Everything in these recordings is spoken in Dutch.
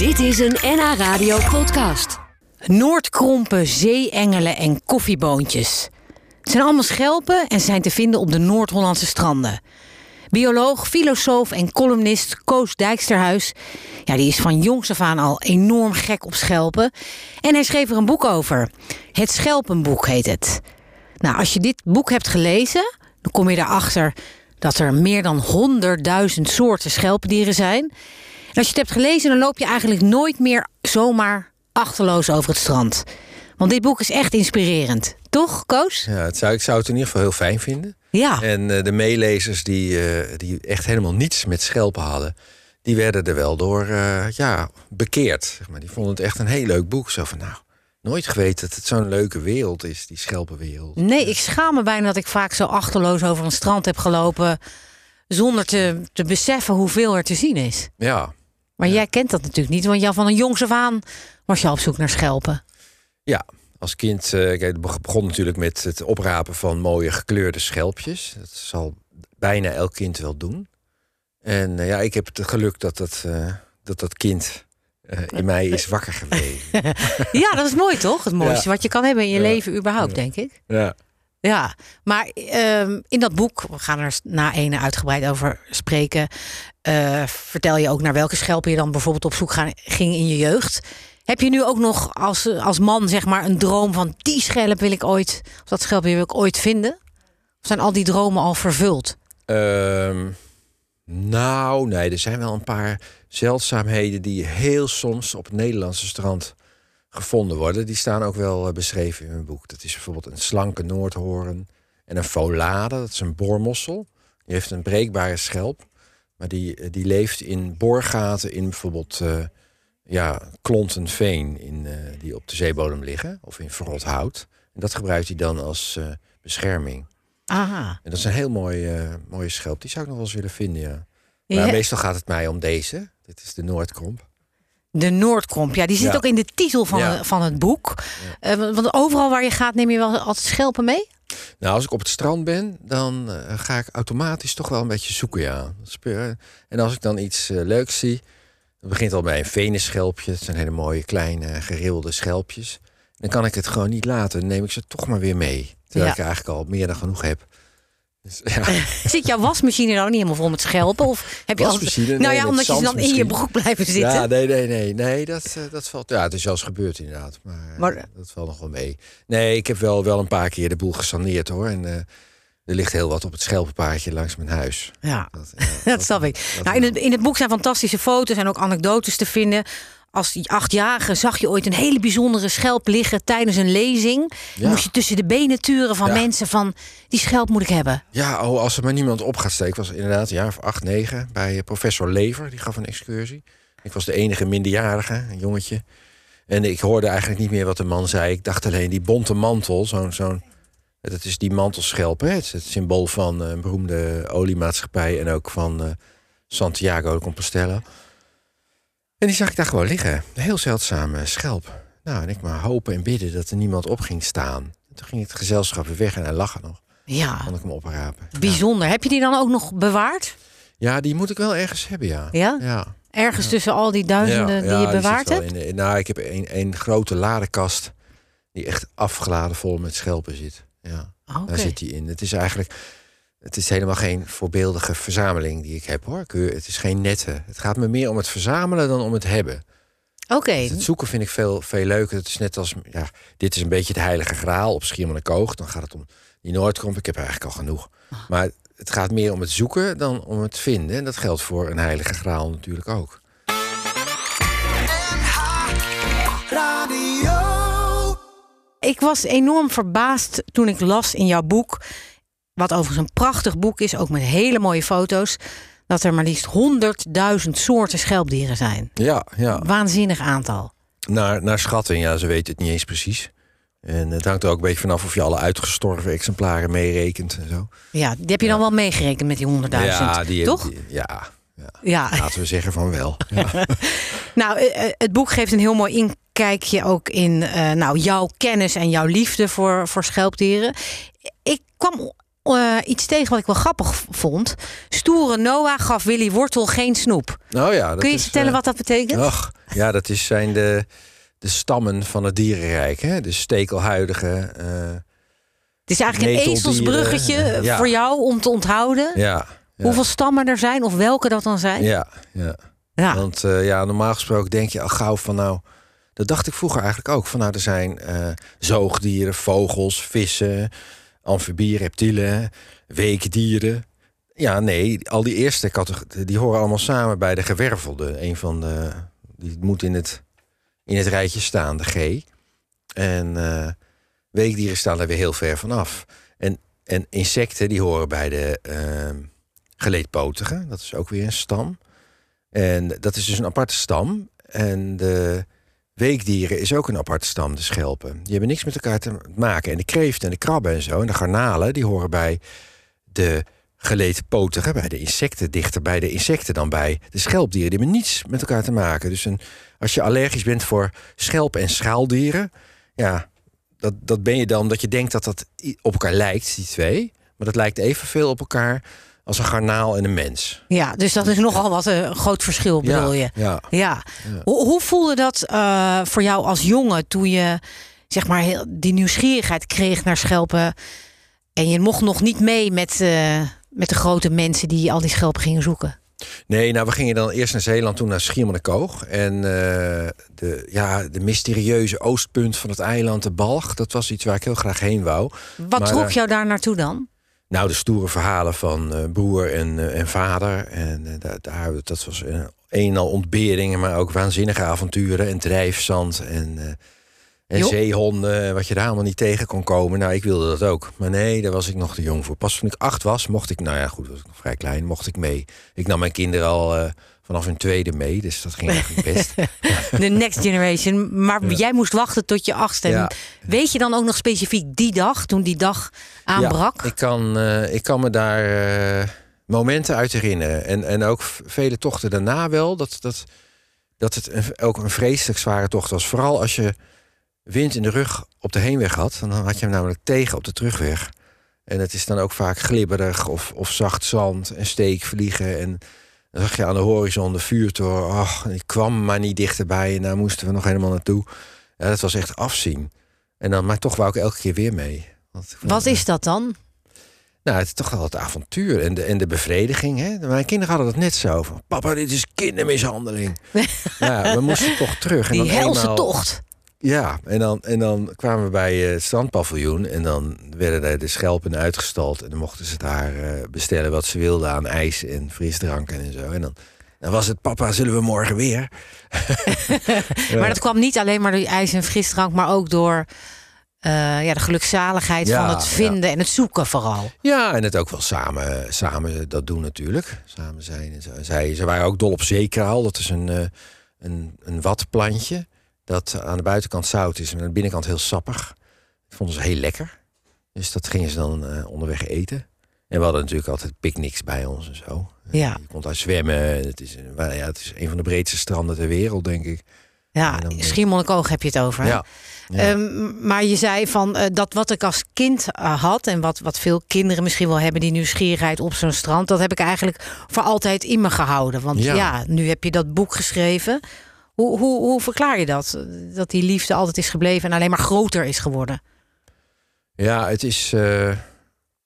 Dit is een NH Radio podcast. Noordkrompen, zeeengelen en koffieboontjes. Het zijn allemaal schelpen en zijn te vinden op de Noord-Hollandse stranden. Bioloog, filosoof en columnist Koos Dijksterhuis... Ja, die is van jongs af aan al enorm gek op schelpen. En hij schreef er een boek over. Het Schelpenboek heet het. Nou, als je dit boek hebt gelezen, dan kom je erachter... dat er meer dan 100.000 soorten schelpendieren zijn. En als je het hebt gelezen, dan loop je eigenlijk nooit meer zomaar achterloos over het strand. Want dit boek is echt inspirerend. Toch, Koos? Ja, het zou, ik zou het in ieder geval heel fijn vinden. Ja. En eh, de meelezers die, eh, die echt helemaal niets met schelpen hadden... die werden er wel door eh, ja, bekeerd. Zeg maar. Die vonden het echt een heel leuk boek. Zo van, nou, nooit geweten dat het zo'n leuke wereld is, die schelpenwereld. Nee, ik schaam me bijna dat ik vaak zo achterloos over een strand heb gelopen... zonder te, te beseffen hoeveel er te zien is. Ja, Maar jij kent dat natuurlijk niet, want jou van een jongs af aan was je al op zoek naar schelpen. ja. Als kind eh, het begon natuurlijk met het oprapen van mooie gekleurde schelpjes. Dat zal bijna elk kind wel doen. En eh, ja, ik heb het geluk dat dat, eh, dat, dat kind in mij is wakker gebleven. Ja, dat is mooi toch? Het mooiste Ja. wat je kan hebben in je Ja. leven überhaupt, denk ik. ja. Ja, maar ehm, in dat boek, we gaan er na ene uitgebreid over spreken, eh, vertel je ook naar welke schelpen je dan bijvoorbeeld op zoek gaan, ging in je jeugd. Heb je nu ook nog als, als man zeg maar een droom van die schelp wil ik ooit, of dat schelpje wil ik ooit vinden? Of zijn al die dromen al vervuld? Ehm, nou, nee, er zijn wel een paar zeldzaamheden die heel soms op het Nederlandse strand gevonden worden. Die staan ook wel eh, beschreven in mijn boek. Dat is bijvoorbeeld een slanke noordhoorn en een folade, dat is een boormossel. Die heeft een breekbare schelp, maar die, eh, die leeft in boorgaten in bijvoorbeeld eh, ja, klonten veen in, die op de zeebodem liggen, of in verrot hout. En dat gebruikt hij dan als bescherming. Aha. En dat is een heel mooi, mooie schelp. Die zou ik nog wel eens willen vinden, ja. Ja. Maar meestal gaat het mij om deze. Dit is de Noordkromp. De Noordkromp, ja, die zit Ja. ook in de titel van, Ja. van het boek. Eh, want overal waar je gaat, neem je wel altijd schelpen mee? Nou, als ik op het strand ben, dan eh, ga ik automatisch toch wel een beetje zoeken, ja. Dat En als ik dan iets eh, leuks zie, begint al bij een venusschelpje. Het zijn hele mooie kleine gerilde schelpjes. Dan kan ik het gewoon niet laten. Dan neem ik ze toch maar weer mee. Terwijl ik eigenlijk al meer dan genoeg heb. Dus, ja. Zit jouw wasmachine nou niet helemaal vol met schelpen? Of heb je Wasmachine? altijd... Nou Nee, ja, omdat je ze dan in je broek blijven zitten. Ja, nee, nee, nee. Nee, dat, eh, dat valt... Ja, het is wel eens gebeurd inderdaad. Maar, eh, Maar- dat valt nog wel mee. Nee, ik heb wel, wel een paar keer de boel gesaneerd hoor. En eh, er ligt heel wat op het schelpenpaardje langs mijn huis. Ja, Dat, ja, dat snap ik. dat Nou, in, het, in het boek zijn fantastische foto's en ook anekdotes te vinden. Als achtjarige zag je ooit een hele bijzondere schelp liggen tijdens een lezing. Ja. moest je tussen de benen turen van Ja. mensen van... die schelp moet ik hebben. Ja, oh, als er maar niemand op gaat steken. Was inderdaad een jaar of acht, negen bij eh, professor Lever. Die gaf een excursie. Ik was de enige minderjarige, een jongetje. En ik hoorde eigenlijk niet meer wat de man zei. Ik dacht alleen die bonte mantel, zo'n... zo'n dat is die mantelschelp, hè? Het is het symbool van eh, een beroemde oliemaatschappij... en ook van eh, Santiago de Compostela. En die zag ik daar gewoon liggen. Een heel zeldzame schelp. Nou, en ik maar hopen en bidden dat er niemand op ging staan. En toen ging het gezelschap weer weg en hij lag er nog. Ja, Kon ik hem oprapen. Ja. bijzonder. Heb je die dan ook nog bewaard? Ja, die moet ik wel ergens hebben, ja. Ja? Ja. Ergens tussen al die duizenden die je bewaard wel hebt? de- nou, ik heb een, een grote ladekast die echt afgeladen vol met schelpen zit. Ja, daar zit die in. Het is eigenlijk, het is helemaal geen voorbeeldige verzameling die ik heb, hoor. Het is geen nette. Het gaat me meer om het verzamelen dan om het hebben. Oké, Dus het zoeken vind ik veel, veel leuker. Het is net als, ja, dit is een beetje het heilige graal op Schiermonnikoog. Dan gaat het om die Noordkromp. Ik heb er eigenlijk al genoeg. Maar het gaat meer om het zoeken dan om het vinden. En dat geldt voor een heilige graal natuurlijk ook. Ik was enorm verbaasd toen ik las in jouw boek, wat overigens een prachtig boek is, ook met hele mooie foto's, dat er maar liefst 100.000 soorten schelpdieren zijn. Ja, ja. Waanzinnig aantal. Naar, naar schatting, ja, ze weten het niet eens precies. En het hangt er ook een beetje vanaf of je alle uitgestorven exemplaren meerekent en zo. Ja, die heb je dan wel meegerekend met die 100.000, ja, die, toch? die- ja, ja, ja. laten we zeggen van wel. Ja. Nou, eh, eh, het boek geeft een heel mooi inkijkje ook in eh, nou, jouw kennis en jouw liefde voor, voor schelpdieren. Ik kwam eh, iets tegen wat ik wel grappig vond. Stoere Noah gaf Willy Wortel geen snoep. Nou ja, dat Kun je is, vertellen eh, wat dat betekent? Ach, Ja, dat is, zijn de, de stammen van het dierenrijk. Hè? De stekelhuidige. eh, Het is eigenlijk een ezelsbruggetje ja. voor jou om te onthouden ja, ja. hoeveel stammen er zijn of welke dat dan zijn. Ja, ja. Ja. Want ja, normaal gesproken denk je al gauw van nou... Dat dacht ik vroeger eigenlijk ook. Van nou, er zijn zoogdieren, vogels, vissen, amfibieën, reptielen, weekdieren. Ja, nee, al die eerste categorieën, die horen allemaal samen bij de gewervelde. Een van de, die moet in het, in het rijtje staan, de G. En eh, weekdieren staan er weer heel ver vanaf. En, en insecten, die horen bij de eh, geleedpotigen. Dat is ook weer een stam. En dat is dus een aparte stam. En de weekdieren is ook een aparte stam, de schelpen. Die hebben niks met elkaar te maken. En de kreeften en de krabben en zo, en de garnalen, die horen bij de geleedpotigen, bij de insecten, dichter bij de insecten dan bij de schelpdieren. Die hebben niets met elkaar te maken. Dus een, als je allergisch bent voor schelpen en schaaldieren, ja, dat, dat ben je dan dat je denkt dat dat op elkaar lijkt, die twee. Maar dat lijkt evenveel op elkaar als een garnaal en een mens. Ja, dus dat is nogal wat een groot verschil, bedoel ja, je? Ja. Ja. Hoe, hoe voelde dat eh, voor jou als jongen toen je zeg maar heel, die nieuwsgierigheid kreeg naar schelpen en je mocht nog niet mee met, eh, met de grote mensen die al die schelpen gingen zoeken? Nee, nou, we gingen dan eerst naar Zeeland, toen naar Schiermonnikoog. En eh, de, ja, de mysterieuze oostpunt van het eiland, de Balg... dat was iets waar ik heel graag heen wou. Wat Maar, trok eh, jou daar naartoe dan? Nou, de stoere verhalen van eh, broer en, eh, en vader. En eh, daar, daar, dat was een, een en al ontberingen, maar ook waanzinnige avonturen. En drijfzand en, en zeehonden, wat je daar allemaal niet tegen kon komen. Nou, ik wilde dat ook. Maar nee, daar was ik nog te jong voor. Pas toen ik acht was, mocht ik, nou ja, goed, was ik nog vrij klein, mocht ik mee. Ik nam mijn kinderen al vanaf hun tweede mee, dus dat ging eigenlijk best. De next generation. Maar Ja. jij moest wachten tot je achtste. Ja. Weet je dan ook nog specifiek die dag, toen die dag aanbrak? Ja, ik, kan, eh, ik kan me daar eh, momenten uit herinneren. En, en ook vele tochten daarna wel. Dat, dat, dat het een, ook een vreselijk zware tocht was. Vooral als je wind in de rug op de heenweg had. Dan had je hem namelijk tegen op de terugweg. En het is dan ook vaak glibberig of, of zacht zand en steekvliegen. En dan zag je aan de horizon de vuurtoren. Ach, die kwam maar niet dichterbij. En daar moesten we nog helemaal naartoe. Ja, dat was echt afzien. En dan, maar toch wou ik elke keer weer mee. Want ik Wat is dat dan? nou, het is toch wel het avontuur en de, en de bevrediging. Hè? Mijn kinderen hadden het net zo van... Papa, dit is kindermishandeling. ja, we moesten toch terug. En Die helse eenmaal- tocht. Ja, en dan, en dan kwamen we bij eh, het strandpaviljoen... en dan werden daar de schelpen uitgestald... en dan mochten ze daar eh, bestellen wat ze wilden aan ijs en frisdrank en zo. En dan, dan was het, papa, zullen we morgen weer? Maar dat kwam niet alleen maar door die ijs en frisdrank, maar ook door eh, ja, de gelukzaligheid Ja, van het vinden en het zoeken vooral. Ja, en het ook wel samen, samen dat doen natuurlijk. Samen zijn. En zo. En Zij, ze waren ook dol op zeekraal. Dat is een, een, een watplantje. Dat aan de buitenkant zout is en aan de binnenkant heel sappig. Dat vonden ze heel lekker. Dus dat gingen ze dan eh, onderweg eten. En we hadden natuurlijk altijd picknicks bij ons en zo. Ja. Je kon daar zwemmen. Het is, een- ja, het is een van de breedste stranden ter wereld, denk ik. Ja, eh, Schiermonnikoog heb je het over. Ja. Ja. Ehm, maar je zei van eh, dat wat ik als kind eh, had en wat, wat veel kinderen misschien wel hebben, die nieuwsgierigheid op zo'n strand, dat heb ik eigenlijk voor altijd in me gehouden. Want ja, Ja. nu heb je dat boek geschreven. Hoe, hoe, hoe verklaar je dat? Dat die liefde altijd is gebleven en alleen maar groter is geworden. Ja, het is eh,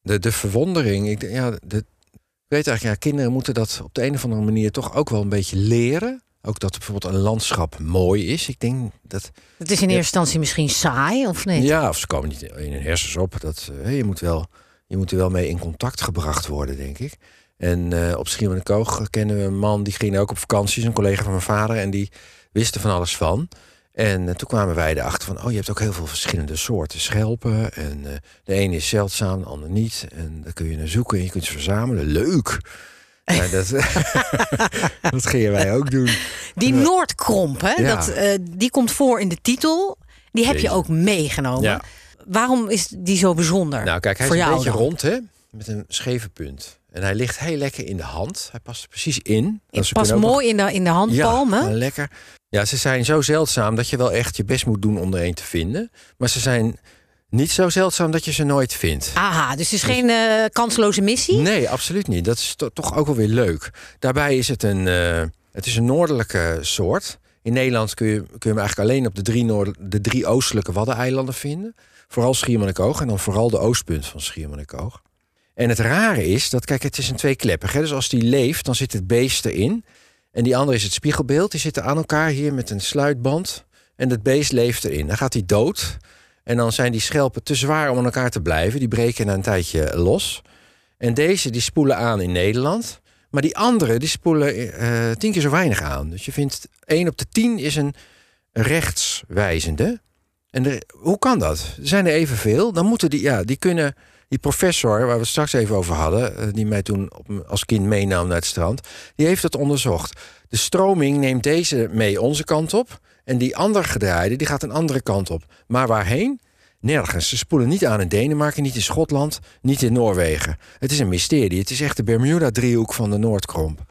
de, de verwondering. Ik, ja, de, ik weet eigenlijk, ja, kinderen moeten dat op de een of andere manier toch ook wel een beetje leren. Ook dat bijvoorbeeld een landschap mooi is. Ik denk dat. Het is in eerste instantie misschien saai, of niet? Ja, of ze komen niet in hun hersens op. Dat, eh, je, moet wel, je moet er wel mee in contact gebracht worden, denk ik. En eh, op Schiermonnikoog kennen we een man die ging ook op vakantie, een collega van mijn vader, en die wist er van alles van. En eh, toen kwamen wij erachter van, oh, je hebt ook heel veel verschillende soorten schelpen. En eh, de ene is zeldzaam, de ander niet. En daar kun je naar zoeken en je kunt ze verzamelen. Leuk! Ja, dat, dat gingen wij ook doen. Die Noordkromp, hè, Ja. dat, eh, die komt voor in de titel. Die heb je ook meegenomen. Ja. Waarom is die zo bijzonder? Nou, kijk, hij is een beetje rond, hè? Met een scheve punt. En hij ligt heel lekker in de hand. Hij past er precies in. Het ze past nog- mooi in de, in de handpalm. hè? Ja, lekker. Ja, ze zijn zo zeldzaam dat je wel echt je best moet doen om er een te vinden. Maar ze zijn niet zo zeldzaam dat je ze nooit vindt. Aha, dus het is geen eh, kansloze missie? Nee, absoluut niet. Dat is to- toch ook wel weer leuk. Daarbij is het een, eh, het is een noordelijke soort. In Nederland kun je, kun je hem eigenlijk alleen op de drie, noord, de drie oostelijke Waddeneilanden vinden. Vooral Schiermonnikoog en dan vooral de oostpunt van Schiermonnikoog. En het rare is dat, kijk, het is een tweekleppig. Hè? Dus als die leeft, dan zit het beest erin. En die andere is het spiegelbeeld. Die zitten aan elkaar hier met een sluitband. En het beest leeft erin. Dan gaat hij dood. En dan zijn die schelpen te zwaar om aan elkaar te blijven. Die breken na een tijdje los. En deze die spoelen aan in Nederland. Maar die andere die spoelen uh, tien keer zo weinig aan. Dus je vindt 1 op de 10 is een rechtswijzende. En hoe kan dat? Zijn er evenveel. Dan moeten die, ja, die kunnen. Die professor, waar we het straks even over hadden, eh, die mij toen als kind meenam naar het strand, die heeft dat onderzocht. De stroming neemt deze mee onze kant op. En die andere gedraaide, die gaat een andere kant op. Maar waarheen? Nergens. Ze spoelen niet aan in Denemarken, niet in Schotland, niet in Noorwegen. Het is een mysterie. Het is echt de Bermuda-driehoek van de Noordkromp.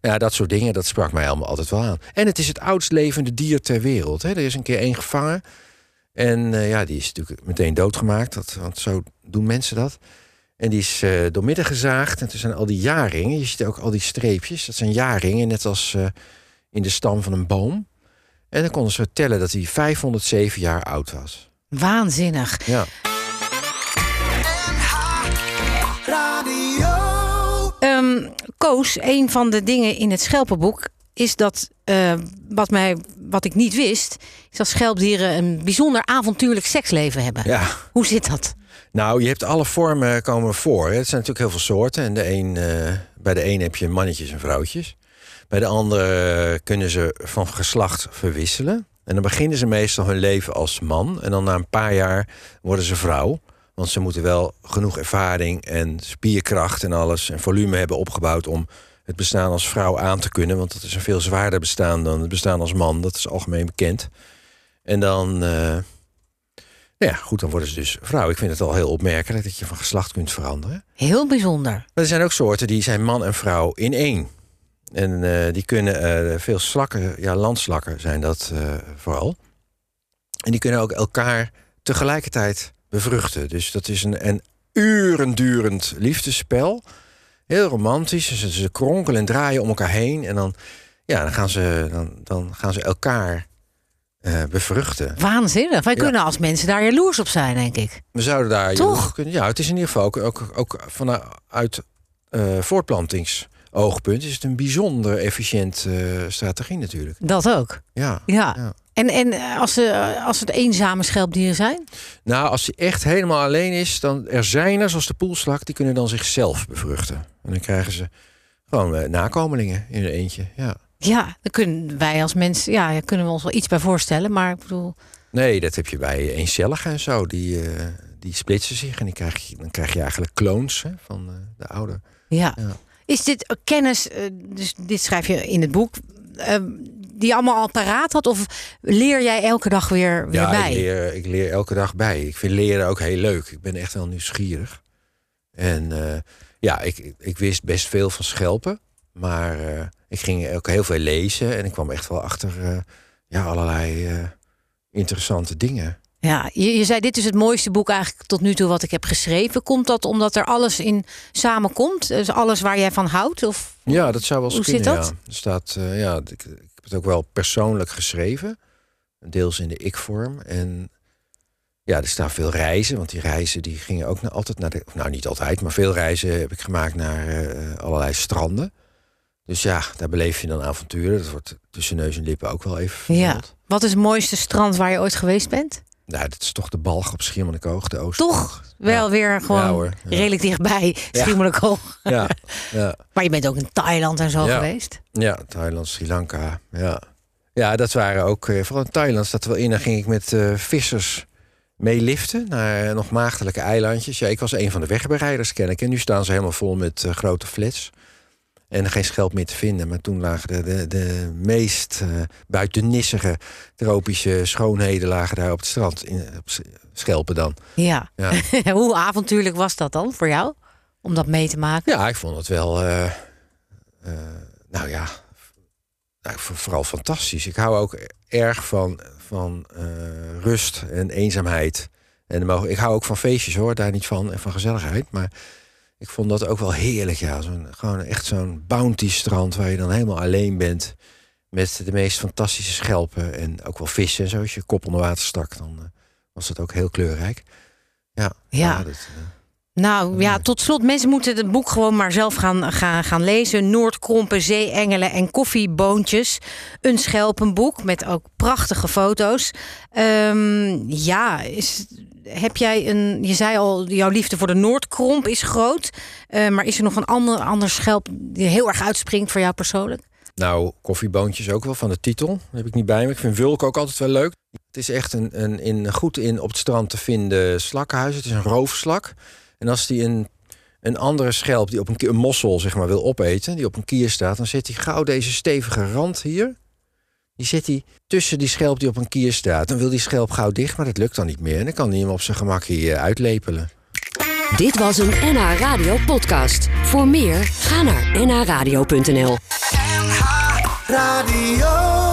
Ja, dat soort dingen, dat sprak mij allemaal altijd wel aan. En het is het oudst levende dier ter wereld. Hè. Er is een keer één gevangen. En uh, ja, die is natuurlijk meteen doodgemaakt. Dat, want zo doen mensen dat. En die is uh, doormidden gezaagd. En er zijn al die jaringen. Je ziet ook al die streepjes. Dat zijn jaringen, net als uh, in de stam van een boom. En dan konden ze tellen dat hij 507 jaar oud was. Waanzinnig. Ja. Um, Koos, een van de dingen in het schelpenboek is dat uh, wat, mij, wat ik niet wist, is dat schelpdieren een bijzonder avontuurlijk seksleven hebben. Ja. Hoe zit dat? Nou, je hebt alle vormen komen voor. Het zijn natuurlijk heel veel soorten. En de een, uh, bij de een heb je mannetjes en vrouwtjes. Bij de andere kunnen ze van geslacht verwisselen. En dan beginnen ze meestal hun leven als man. En dan na een paar jaar worden ze vrouw. Want ze moeten wel genoeg ervaring en spierkracht en alles en volume hebben opgebouwd om het bestaan als vrouw aan te kunnen. Want dat is een veel zwaarder bestaan dan het bestaan als man. Dat is algemeen bekend. En dan, uh, ja, goed, dan worden ze dus vrouw. Ik vind het al heel opmerkelijk dat je van geslacht kunt veranderen. Heel bijzonder. Maar er zijn ook soorten die zijn man en vrouw in één. En uh, die kunnen uh, veel slakken, ja, landslakken zijn dat vooral. En die kunnen ook elkaar tegelijkertijd bevruchten. Dus dat is een, een urendurend liefdesspel. Heel romantisch. Ze, ze kronkelen en draaien om elkaar heen. En dan, ja, dan, gaan, ze, dan, dan gaan ze elkaar bevruchten. Waanzinnig. Wij ja. kunnen als mensen daar jaloers op zijn, denk ik. We zouden daar Toch? kunnen. Ja, het is in ieder geval ook, ook, ook vanuit voortplantings oogpunt is het een bijzonder efficiënt uh, strategie natuurlijk. Dat ook. Ja. ja. ja. En, en als, ze, als het eenzame schelpdieren zijn? Nou, als hij echt helemaal alleen is, dan er zijn er, zoals de poelslak, die kunnen dan zichzelf bevruchten. En dan krijgen ze gewoon uh, nakomelingen in een eentje. Ja. Ja, dan kunnen wij als mensen, ja, kunnen we ons wel iets bij voorstellen, maar ik bedoel. Nee, dat heb je bij eencelligen en zo. Die, uh, die splitsen zich en die krijg je, dan krijg je eigenlijk clones hè, van de oude. Ja. ja. Is dit kennis, dus dit schrijf je in het boek, die allemaal al paraat had? Of leer jij elke dag weer, weer ja, bij? Ik leer, ik leer elke dag bij. Ik vind leren ook heel leuk. Ik ben echt wel nieuwsgierig. En uh, ja, ik, ik wist best veel van schelpen. Maar uh, ik ging ook heel veel lezen. En ik kwam echt wel achter uh, ja, allerlei interessante dingen. Ja, je, je, zei dit is het mooiste boek eigenlijk tot nu toe wat ik heb geschreven. Komt dat omdat er alles in samenkomt? Dus alles waar jij van houdt? Of ja, dat zou wel hoe kunnen. Zit dat? Ja. Er staat, uh, ja, ik, het ook wel persoonlijk geschreven, deels in de ik-vorm. En ja, er staan veel reizen, want die reizen die gingen ook altijd naar de, nou niet altijd, maar veel reizen heb ik gemaakt naar uh, allerlei stranden. Dus ja, daar beleef je dan avonturen. Dat wordt tussen neus en lippen ook wel even vermeld. Ja. Wat is het mooiste strand waar je ooit geweest bent? Nou, dat is toch de balg op Schiermonnikoog, de oost. Toch? Wel ja. weer gewoon ja, hoor, ja. redelijk dichtbij Schiermonnikoog. Ja. ja. maar je bent ook in Thailand en zo geweest? Ja, Thailand, Sri Lanka, ja. Ja, dat waren ook, uh, vooral in Thailand staat er wel in. Dan ging ik met uh, vissers mee liften naar nog maagdelijke eilandjes. Ja, ik was een van de wegbereiders, ken ik. En nu staan ze helemaal vol met uh, grote flats. En geen schelp meer te vinden. Maar toen lagen de, de, de meest uh, buitennissige tropische schoonheden lagen daar op het strand. In, op schelpen dan. Ja. ja. Hoe avontuurlijk was dat dan voor jou? Om dat mee te maken? Ja, ik vond het wel... Uh, uh, nou ja, nou, vooral fantastisch. Ik hou ook erg van, van rust en eenzaamheid. En ik hou ook van feestjes hoor, daar niet van. En van gezelligheid. Maar ik vond dat ook wel heerlijk, ja. Zo'n, gewoon echt zo'n bounty strand waar je dan helemaal alleen bent. met de meest fantastische schelpen en ook wel vissen en zo. Als je kop onder water stak, dan eh, was dat ook heel kleurrijk. Ja, Ja. dat, eh, Nou ja, tot slot, mensen moeten het boek gewoon maar zelf gaan, gaan, gaan lezen. Noordkrompen, zeeengelen en koffieboontjes. Een schelpenboek met ook prachtige foto's. Ehm, ja, is, heb jij een. Je zei al, jouw liefde voor de Noordkromp is groot. Eh, maar is er nog een ander, ander schelp die heel erg uitspringt voor jou persoonlijk? Nou, koffieboontjes ook wel van de titel. Heb ik niet bij me. Ik vind Wulk ook altijd wel leuk. Het is echt een, een, in, goed in op het strand te vinden slakkenhuis. Het is een roofslak. En als die een, een andere schelp, die op een, een mossel zeg maar, wil opeten, die op een kier staat, dan zet hij gauw deze stevige rand hier. Die zet hij tussen die schelp die op een kier staat. Dan wil die schelp gauw dicht, maar dat lukt dan niet meer. En dan kan hij hem op zijn gemak hier uitlepelen. Dit was een NH Radio podcast. Voor meer, ga naar nhradio.nl. Radio.